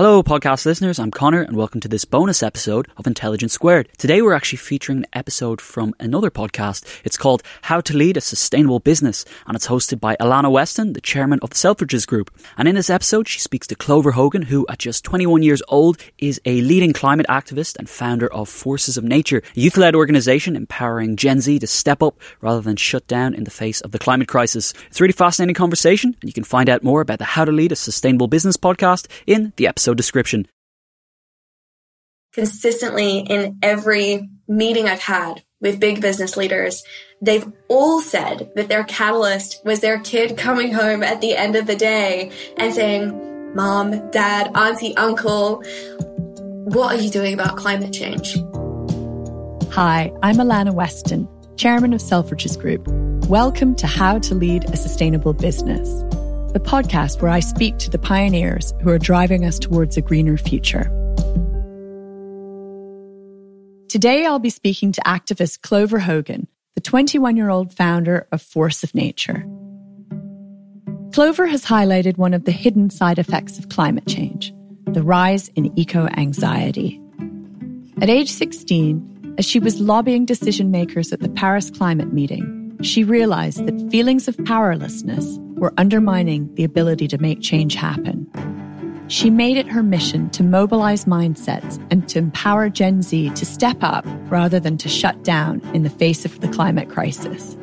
Hello, podcast listeners. I'm Connor, and welcome to this bonus episode of Intelligence Squared. Today, we're actually featuring an episode from another podcast. It's called How to Lead a Sustainable Business, and it's hosted by Alannah Weston, the chairman of the Selfridges Group. And in this episode, she speaks to Clover Hogan, who, at just 21 years old, is a leading climate activist and founder of Forces of Nature, a youth led organization empowering Gen Z to step up rather than shut down in the face of the climate crisis. It's a really fascinating conversation, and you can find out more about the How to Lead a Sustainable Business podcast in the episode description. Consistently in every meeting I've had with big business leaders, they've all said that their catalyst was their kid coming home at the end of the day and saying, Mom, Dad, Auntie, Uncle, what are you doing about climate change? Hi, I'm Alannah Weston, Chairman of Selfridges Group. Welcome to How to Lead a Sustainable Business the podcast where I speak to the pioneers who are driving us towards a greener future. Today, I'll be speaking to activist Clover Hogan, the 21 year old founder of Force of Nature. Clover has highlighted one of the hidden side effects of climate change the rise in eco anxiety. At age 16, as she was lobbying decision makers at the Paris climate meeting, she realized that feelings of powerlessness were undermining the ability to make change happen. She made it her mission to mobilize mindsets and to empower Gen Z to step up rather than to shut down in the face of the climate crisis.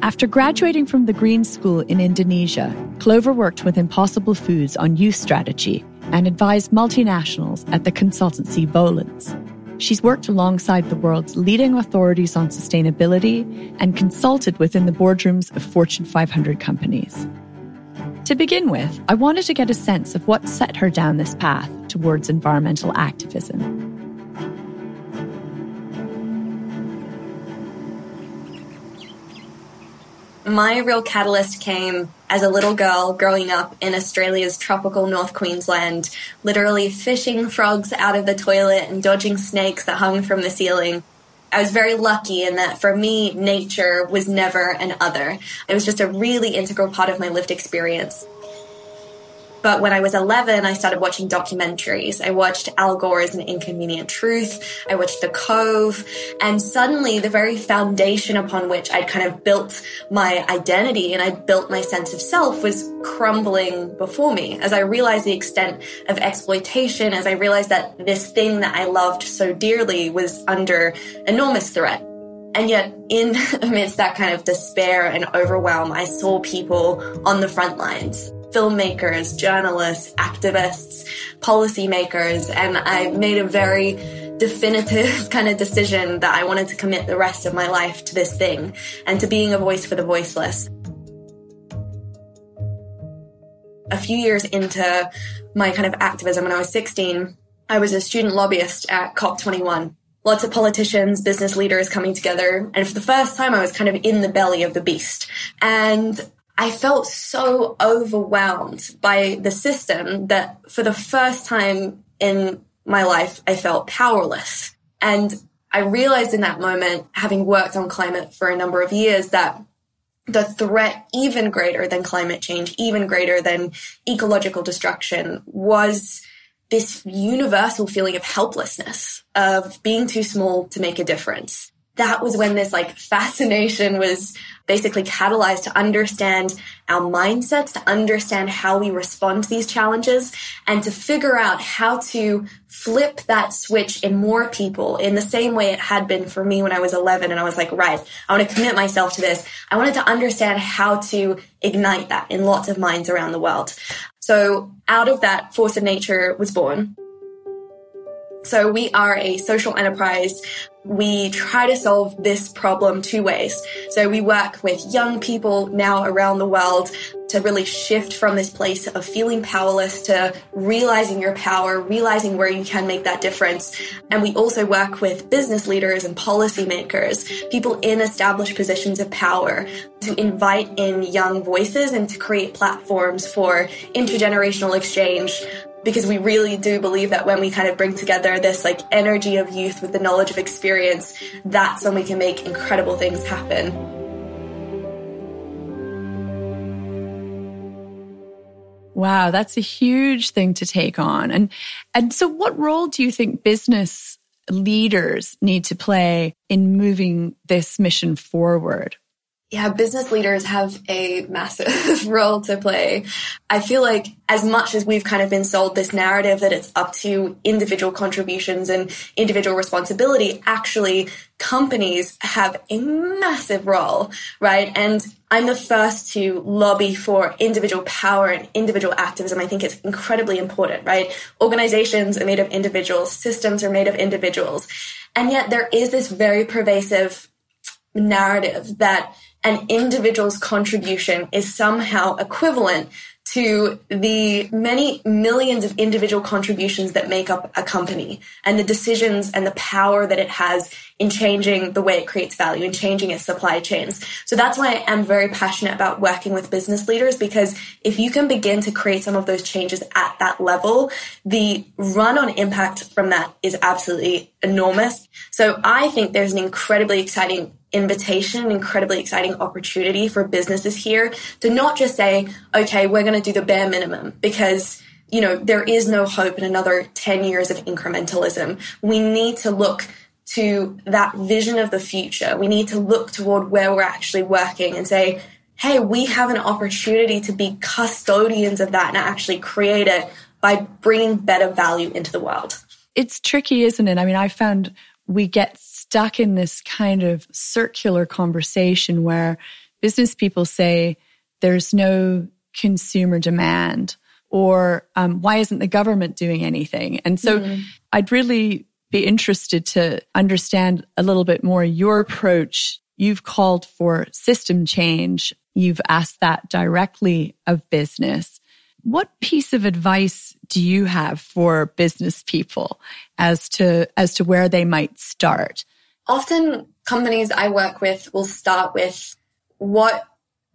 After graduating from the Green School in Indonesia, Clover worked with Impossible Foods on youth strategy and advised multinationals at the consultancy Volans. She's worked alongside the world's leading authorities on sustainability and consulted within the boardrooms of Fortune 500 companies. To begin with, I wanted to get a sense of what set her down this path towards environmental activism. My real catalyst came as a little girl growing up in Australia's tropical North Queensland, literally fishing frogs out of the toilet and dodging snakes that hung from the ceiling. I was very lucky in that for me, nature was never an other. It was just a really integral part of my lived experience. But when I was 11, I started watching documentaries. I watched Al Gore's An Inconvenient Truth. I watched The Cove. And suddenly the very foundation upon which I'd kind of built my identity and I'd built my sense of self was crumbling before me as I realized the extent of exploitation, as I realized that this thing that I loved so dearly was under enormous threat. And yet, in amidst that kind of despair and overwhelm, I saw people on the front lines filmmakers, journalists, activists, policymakers, and I made a very definitive kind of decision that I wanted to commit the rest of my life to this thing and to being a voice for the voiceless. A few years into my kind of activism when I was 16, I was a student lobbyist at COP21 lots of politicians, business leaders coming together. And for the first time, I was kind of in the belly of the beast. And I felt so overwhelmed by the system that for the first time in my life, I felt powerless. And I realized in that moment, having worked on climate for a number of years, that the threat even greater than climate change, even greater than ecological destruction was this universal feeling of helplessness, of being too small to make a difference. That was when this like fascination was basically catalyzed to understand our mindsets, to understand how we respond to these challenges, and to figure out how to flip that switch in more people in the same way it had been for me when I was 11. And I was like, right, I want to commit myself to this. I wanted to understand how to ignite that in lots of minds around the world. So out of that, Force of Nature was born. So we are a social enterprise. We try to solve this problem two ways. So we work with young people now around the world to really shift from this place of feeling powerless to realizing your power, realizing where you can make that difference. And we also work with business leaders and policymakers, people in established positions of power to invite in young voices and to create platforms for intergenerational exchange because we really do believe that when we kind of bring together this like energy of youth with the knowledge of experience, that's when we can make incredible things happen. Wow, that's a huge thing to take on. And and so what role do you think business leaders need to play in moving this mission forward? Yeah, business leaders have a massive role to play. I feel like as much as we've kind of been sold this narrative that it's up to individual contributions and individual responsibility, actually companies have a massive role, right? And I'm the first to lobby for individual power and individual activism. I think it's incredibly important, right? Organizations are made of individuals, systems are made of individuals. And yet there is this very pervasive narrative that an individual's contribution is somehow equivalent to the many millions of individual contributions that make up a company and the decisions and the power that it has in changing the way it creates value and changing its supply chains. So that's why I'm very passionate about working with business leaders because if you can begin to create some of those changes at that level, the run on impact from that is absolutely enormous. So I think there's an incredibly exciting invitation, an incredibly exciting opportunity for businesses here to not just say, okay, we're going to do the bare minimum because you know, there is no hope in another 10 years of incrementalism. We need to look to that vision of the future. We need to look toward where we're actually working and say, hey, we have an opportunity to be custodians of that and actually create it by bringing better value into the world. It's tricky, isn't it? I mean, I found we get stuck in this kind of circular conversation where business people say there's no consumer demand or um, why isn't the government doing anything? And so mm-hmm. I'd really be interested to understand a little bit more your approach. You've called for system change. You've asked that directly of business. What piece of advice do you have for business people as to as to where they might start? Often companies I work with will start with what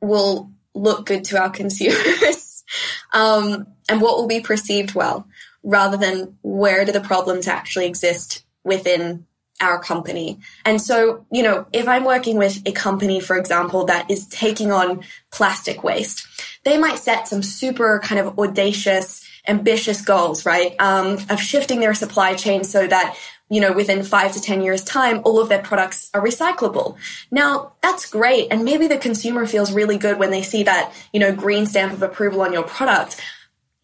will look good to our consumers um, and what will be perceived well rather than where do the problems actually exist within our company. And so, you know, if I'm working with a company, for example, that is taking on plastic waste, they might set some super kind of audacious, ambitious goals, right? Um, of shifting their supply chain so that you know, within five to 10 years time, all of their products are recyclable. Now, that's great. And maybe the consumer feels really good when they see that, you know, green stamp of approval on your product.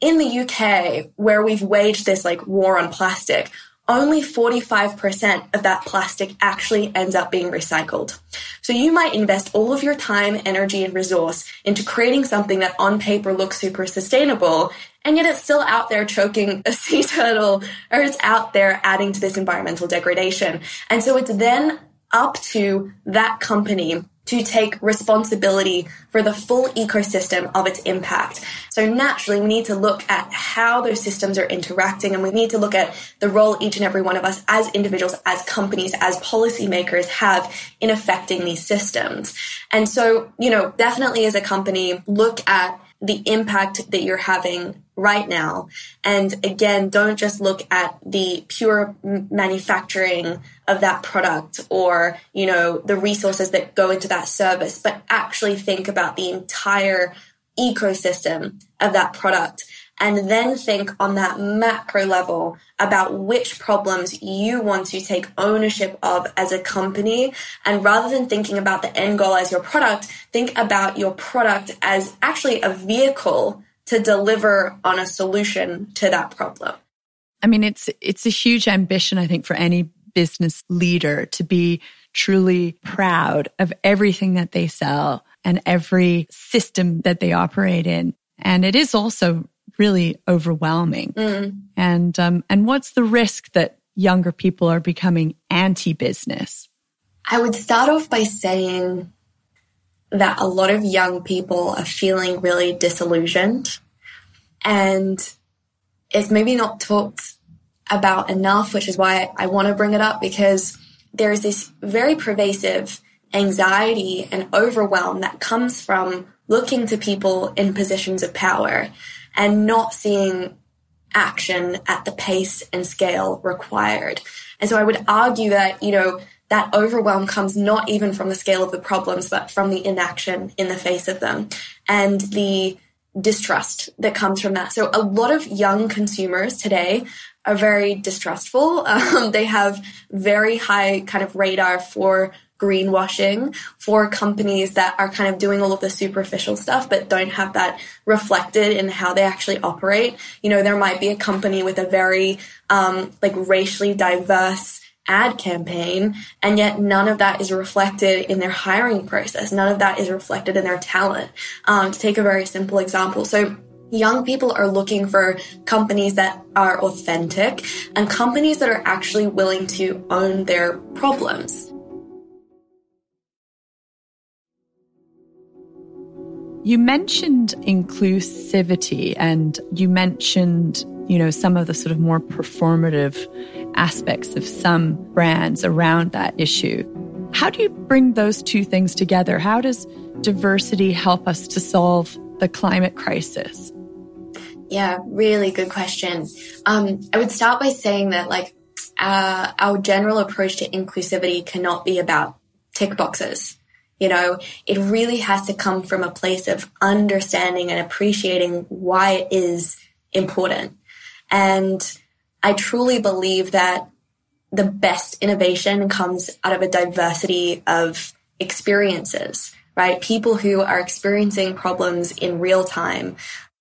In the UK, where we've waged this like war on plastic, only 45% of that plastic actually ends up being recycled. So you might invest all of your time, energy, and resource into creating something that on paper looks super sustainable, and yet it's still out there choking a sea turtle, or it's out there adding to this environmental degradation. And so it's then up to that company to take responsibility for the full ecosystem of its impact. So naturally, we need to look at how those systems are interacting and we need to look at the role each and every one of us as individuals, as companies, as policymakers have in affecting these systems. And so, you know, definitely as a company, look at the impact that you're having right now. And again, don't just look at the pure manufacturing of that product or, you know, the resources that go into that service, but actually think about the entire ecosystem of that product and then think on that macro level about which problems you want to take ownership of as a company. And rather than thinking about the end goal as your product, think about your product as actually a vehicle to deliver on a solution to that problem. I mean, it's, it's a huge ambition, I think, for any business leader to be truly proud of everything that they sell and every system that they operate in. And it is also really overwhelming. Mm. And um, and what's the risk that younger people are becoming anti-business? I would start off by saying that a lot of young people are feeling really disillusioned and it's maybe not talked about enough, which is why I want to bring it up because there's this very pervasive anxiety and overwhelm that comes from looking to people in positions of power and not seeing action at the pace and scale required. And so I would argue that, you know, that overwhelm comes not even from the scale of the problems, but from the inaction in the face of them and the distrust that comes from that. So a lot of young consumers today are very distrustful. Um, they have very high kind of radar for greenwashing for companies that are kind of doing all of the superficial stuff but don't have that reflected in how they actually operate. You know, there might be a company with a very um, like racially diverse ad campaign and yet none of that is reflected in their hiring process none of that is reflected in their talent um, to take a very simple example so young people are looking for companies that are authentic and companies that are actually willing to own their problems You mentioned inclusivity and you mentioned, you know, some of the sort of more performative aspects of some brands around that issue. How do you bring those two things together? How does diversity help us to solve the climate crisis? Yeah, really good question. Um, I would start by saying that, like, uh, our general approach to inclusivity cannot be about tick boxes. You know, it really has to come from a place of understanding and appreciating why it is important. And I truly believe that the best innovation comes out of a diversity of experiences, right? People who are experiencing problems in real time,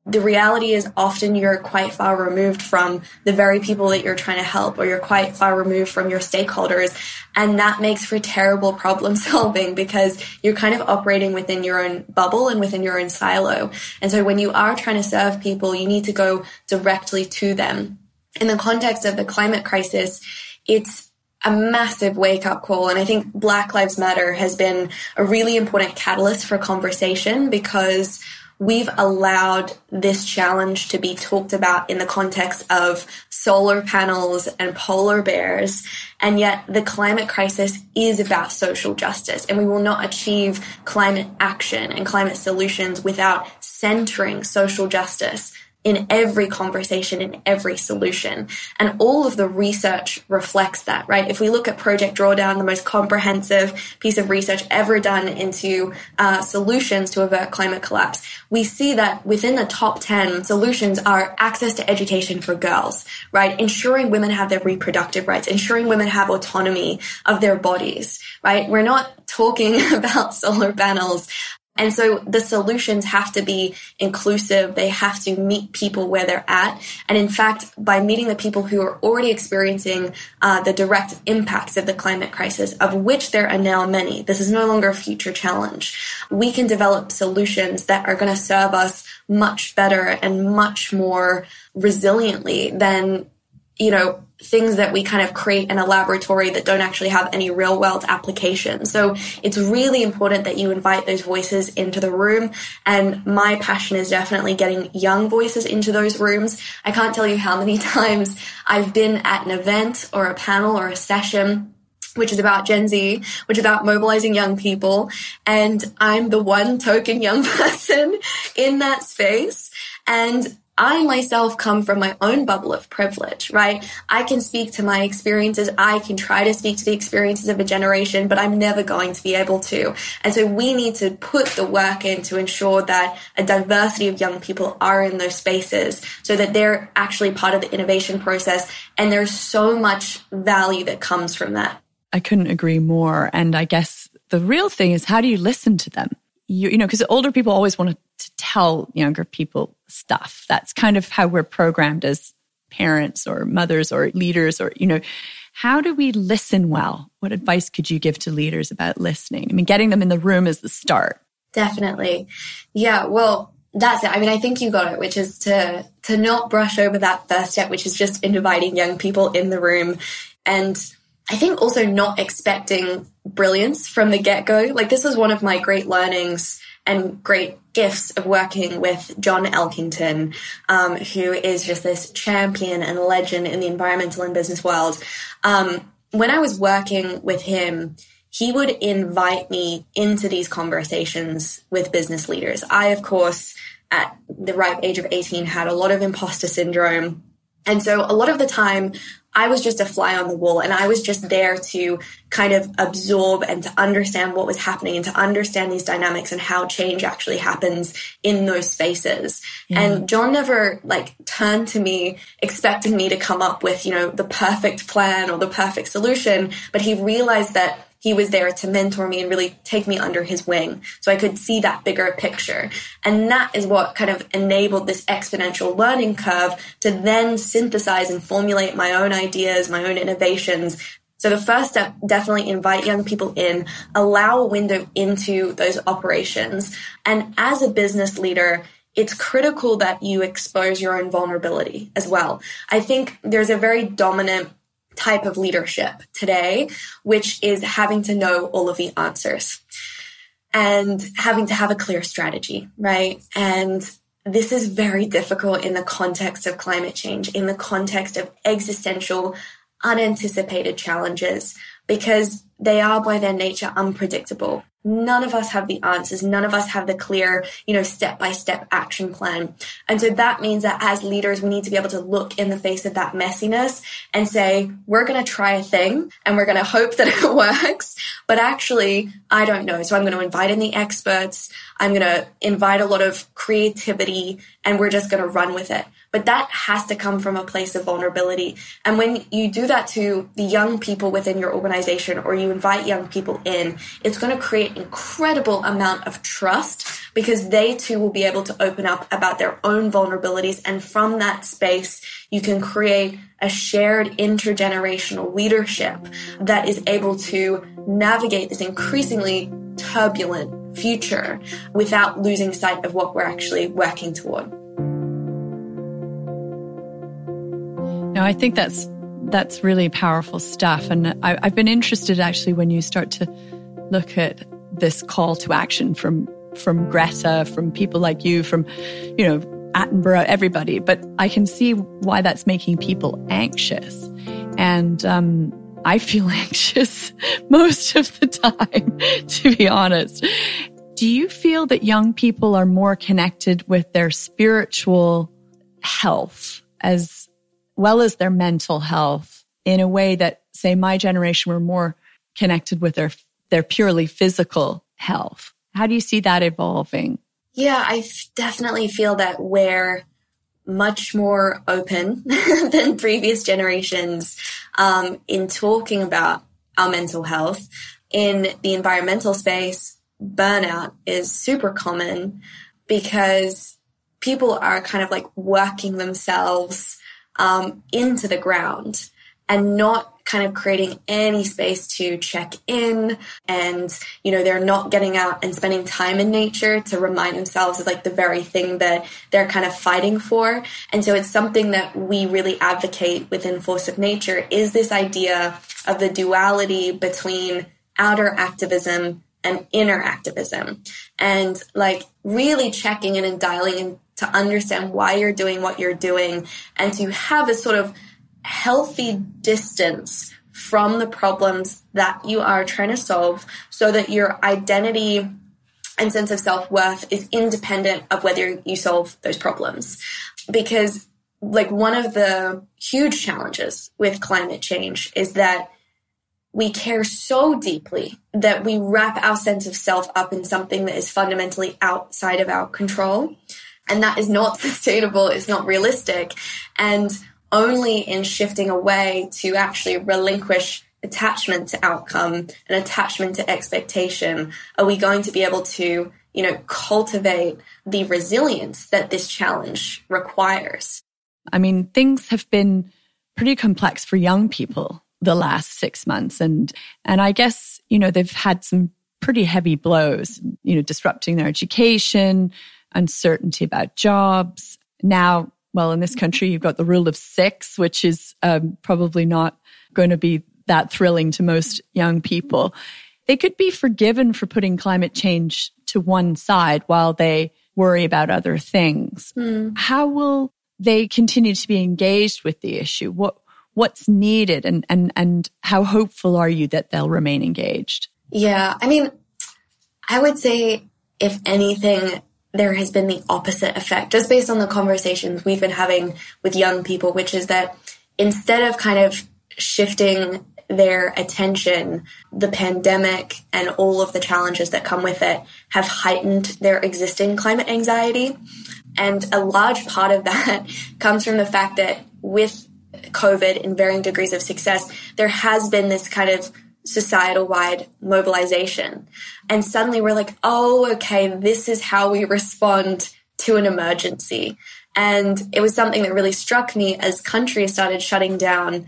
the reality is often you're quite far removed from the very people that you're trying to help or you're quite far removed from your stakeholders. And that makes for terrible problem solving because you're kind of operating within your own bubble and within your own silo. And so when you are trying to serve people you need to go directly to them. In the context of the climate crisis it's a massive wake up call. And I think Black Lives Matter has been a really important catalyst for conversation because we've allowed this challenge to be talked about in the context of solar panels and polar bears. And yet the climate crisis is about social justice and we will not achieve climate action and climate solutions without centering social justice in every conversation, in every solution. And all of the research reflects that, right? If we look at Project Drawdown, the most comprehensive piece of research ever done into uh, solutions to avert climate collapse, we see that within the top 10 solutions are access to education for girls, right? Ensuring women have their reproductive rights, ensuring women have autonomy of their bodies, right? We're not talking about solar panels and so the solutions have to be inclusive. They have to meet people where they're at. And in fact, by meeting the people who are already experiencing uh, the direct impacts of the climate crisis, of which there are now many, this is no longer a future challenge. We can develop solutions that are going to serve us much better and much more resiliently than, you know, things that we kind of create in a laboratory that don't actually have any real world application. So it's really important that you invite those voices into the room. And my passion is definitely getting young voices into those rooms. I can't tell you how many times I've been at an event or a panel or a session which is about Gen Z, which is about mobilizing young people. And I'm the one token young person in that space. And I myself come from my own bubble of privilege, right? I can speak to my experiences. I can try to speak to the experiences of a generation, but I'm never going to be able to. And so we need to put the work in to ensure that a diversity of young people are in those spaces so that they're actually part of the innovation process. And there's so much value that comes from that. I couldn't agree more. And I guess the real thing is how do you listen to them? You, you know, because older people always want to tell younger people stuff. That's kind of how we're programmed as parents or mothers or leaders or, you know, how do we listen well? What advice could you give to leaders about listening? I mean, getting them in the room is the start. Definitely. Yeah. Well, that's it. I mean, I think you got it, which is to, to not brush over that first step, which is just inviting young people in the room. And I think also not expecting brilliance from the get go. Like this was one of my great learnings and great gifts of working with John Elkington, um, who is just this champion and legend in the environmental and business world. Um, when I was working with him, he would invite me into these conversations with business leaders. I, of course, at the ripe age of 18, had a lot of imposter syndrome. And so a lot of the time I was just a fly on the wall and I was just there to kind of absorb and to understand what was happening and to understand these dynamics and how change actually happens in those spaces. Yeah. And John never like turned to me expecting me to come up with, you know, the perfect plan or the perfect solution, but he realized that he was there to mentor me and really take me under his wing so I could see that bigger picture. And that is what kind of enabled this exponential learning curve to then synthesize and formulate my own ideas, my own innovations. So the first step, definitely invite young people in, allow a window into those operations. And as a business leader, it's critical that you expose your own vulnerability as well. I think there's a very dominant type of leadership today, which is having to know all of the answers and having to have a clear strategy, right? And this is very difficult in the context of climate change, in the context of existential, unanticipated challenges, because they are by their nature unpredictable. None of us have the answers. None of us have the clear, you know, step by step action plan. And so that means that as leaders, we need to be able to look in the face of that messiness and say, we're going to try a thing and we're going to hope that it works. But actually, I don't know. So I'm going to invite in the experts. I'm going to invite a lot of creativity and we're just going to run with it. But that has to come from a place of vulnerability. And when you do that to the young people within your organization or you invite young people in, it's going to create incredible amount of trust because they too will be able to open up about their own vulnerabilities. And from that space, you can create a shared intergenerational leadership that is able to navigate this increasingly turbulent future without losing sight of what we're actually working toward. No, I think that's that's really powerful stuff, and I, I've been interested actually when you start to look at this call to action from from Greta, from people like you, from you know Attenborough, everybody. But I can see why that's making people anxious, and um, I feel anxious most of the time, to be honest. Do you feel that young people are more connected with their spiritual health as well as their mental health in a way that, say, my generation were more connected with their, their purely physical health. How do you see that evolving? Yeah, I definitely feel that we're much more open than previous generations um, in talking about our mental health. In the environmental space, burnout is super common because people are kind of like working themselves um, into the ground and not kind of creating any space to check in. And you know they're not getting out and spending time in nature to remind themselves of like the very thing that they're kind of fighting for. And so it's something that we really advocate within force of nature is this idea of the duality between outer activism and inner activism. And like really checking in and dialing in to understand why you're doing what you're doing and to have a sort of healthy distance from the problems that you are trying to solve so that your identity and sense of self worth is independent of whether you solve those problems. Because, like, one of the huge challenges with climate change is that we care so deeply that we wrap our sense of self up in something that is fundamentally outside of our control. And that is not sustainable, it's not realistic. And only in shifting away to actually relinquish attachment to outcome and attachment to expectation are we going to be able to, you know, cultivate the resilience that this challenge requires. I mean, things have been pretty complex for young people the last six months. And, and I guess, you know, they've had some pretty heavy blows, you know, disrupting their education, uncertainty about jobs. Now, well, in this country, you've got the rule of six, which is um, probably not going to be that thrilling to most young people. They could be forgiven for putting climate change to one side while they worry about other things. Mm. How will they continue to be engaged with the issue? What what's needed and and and how hopeful are you that they'll remain engaged? Yeah, I mean, I would say if anything there has been the opposite effect just based on the conversations we've been having with young people which is that instead of kind of shifting their attention, the pandemic and all of the challenges that come with it have heightened their existing climate anxiety. And a large part of that comes from the fact that with COVID in varying degrees of success, there has been this kind of societal wide mobilization. And suddenly we're like, oh, okay, this is how we respond to an emergency. And it was something that really struck me as countries started shutting down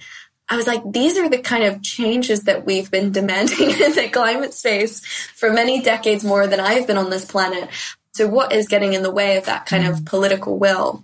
I was like, these are the kind of changes that we've been demanding in the climate space for many decades more than I've been on this planet. So what is getting in the way of that kind of mm. political will?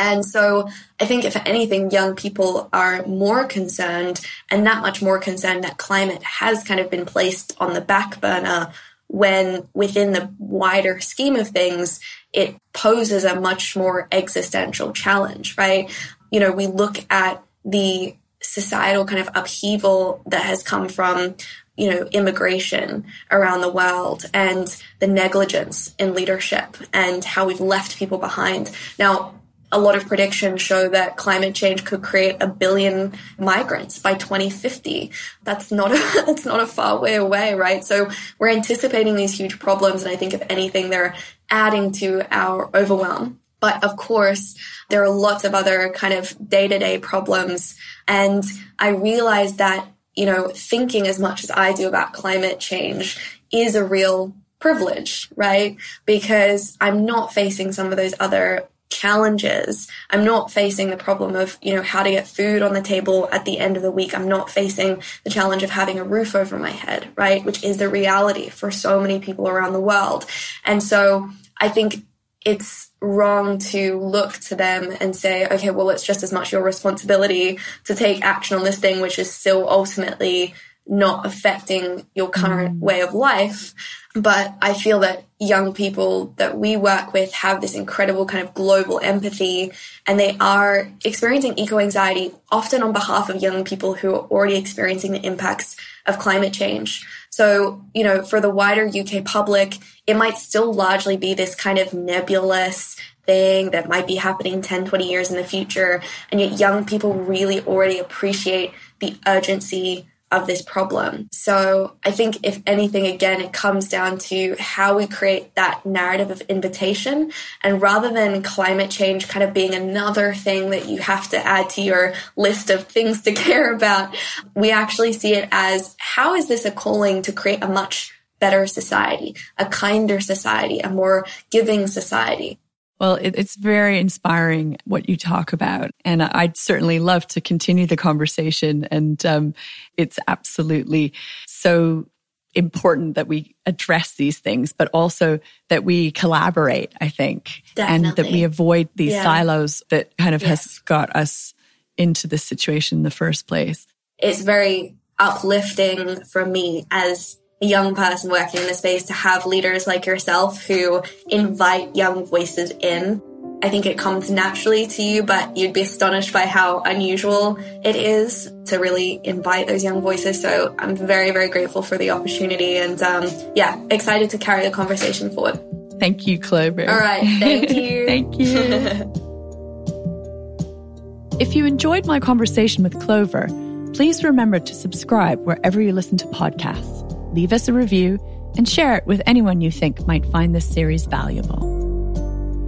And so I think if anything, young people are more concerned and that much more concerned that climate has kind of been placed on the back burner when within the wider scheme of things, it poses a much more existential challenge, right? You know, we look at the societal kind of upheaval that has come from you know immigration around the world and the negligence in leadership and how we've left people behind now a lot of predictions show that climate change could create a billion migrants by 2050. That's not a, that's not a far way away, right? So we're anticipating these huge problems. And I think if anything, they're adding to our overwhelm. But of course, there are lots of other kind of day to day problems. And I realized that, you know, thinking as much as I do about climate change is a real privilege, right? Because I'm not facing some of those other challenges. I'm not facing the problem of, you know, how to get food on the table at the end of the week. I'm not facing the challenge of having a roof over my head, right? Which is the reality for so many people around the world. And so I think it's wrong to look to them and say, okay, well, it's just as much your responsibility to take action on this thing, which is still ultimately not affecting your current mm. way of life. But I feel that young people that we work with have this incredible kind of global empathy and they are experiencing eco anxiety often on behalf of young people who are already experiencing the impacts of climate change. So, you know, for the wider UK public, it might still largely be this kind of nebulous thing that might be happening 10, 20 years in the future. And yet young people really already appreciate the urgency of this problem. So I think if anything, again, it comes down to how we create that narrative of invitation. And rather than climate change kind of being another thing that you have to add to your list of things to care about, we actually see it as how is this a calling to create a much better society, a kinder society, a more giving society. Well, it, it's very inspiring what you talk about. And I'd certainly love to continue the conversation. And um, it's absolutely so important that we address these things, but also that we collaborate, I think, Definitely. and that we avoid these yeah. silos that kind of yes. has got us into this situation in the first place. It's very uplifting for me as young person working in the space to have leaders like yourself who invite young voices in I think it comes naturally to you, but you'd be astonished by how unusual it is to really invite those young voices. So I'm very, very grateful for the opportunity and um, yeah, excited to carry the conversation forward. Thank you, Clover. All right. Thank you. thank you. if you enjoyed my conversation with Clover, please remember to subscribe wherever you listen to podcasts, leave us a review, and share it with anyone you think might find this series valuable.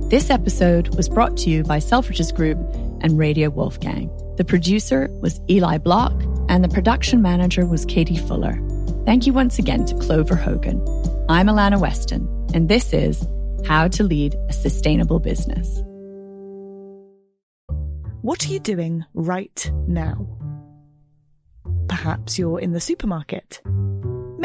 This episode was brought to you by Selfridges Group and Radio Wolfgang. The producer was Eli Block, and the production manager was Katie Fuller. Thank you once again to Clover Hogan. I'm Alannah Weston, and this is How to Lead a Sustainable Business. What are you doing right now? Perhaps you're in the supermarket.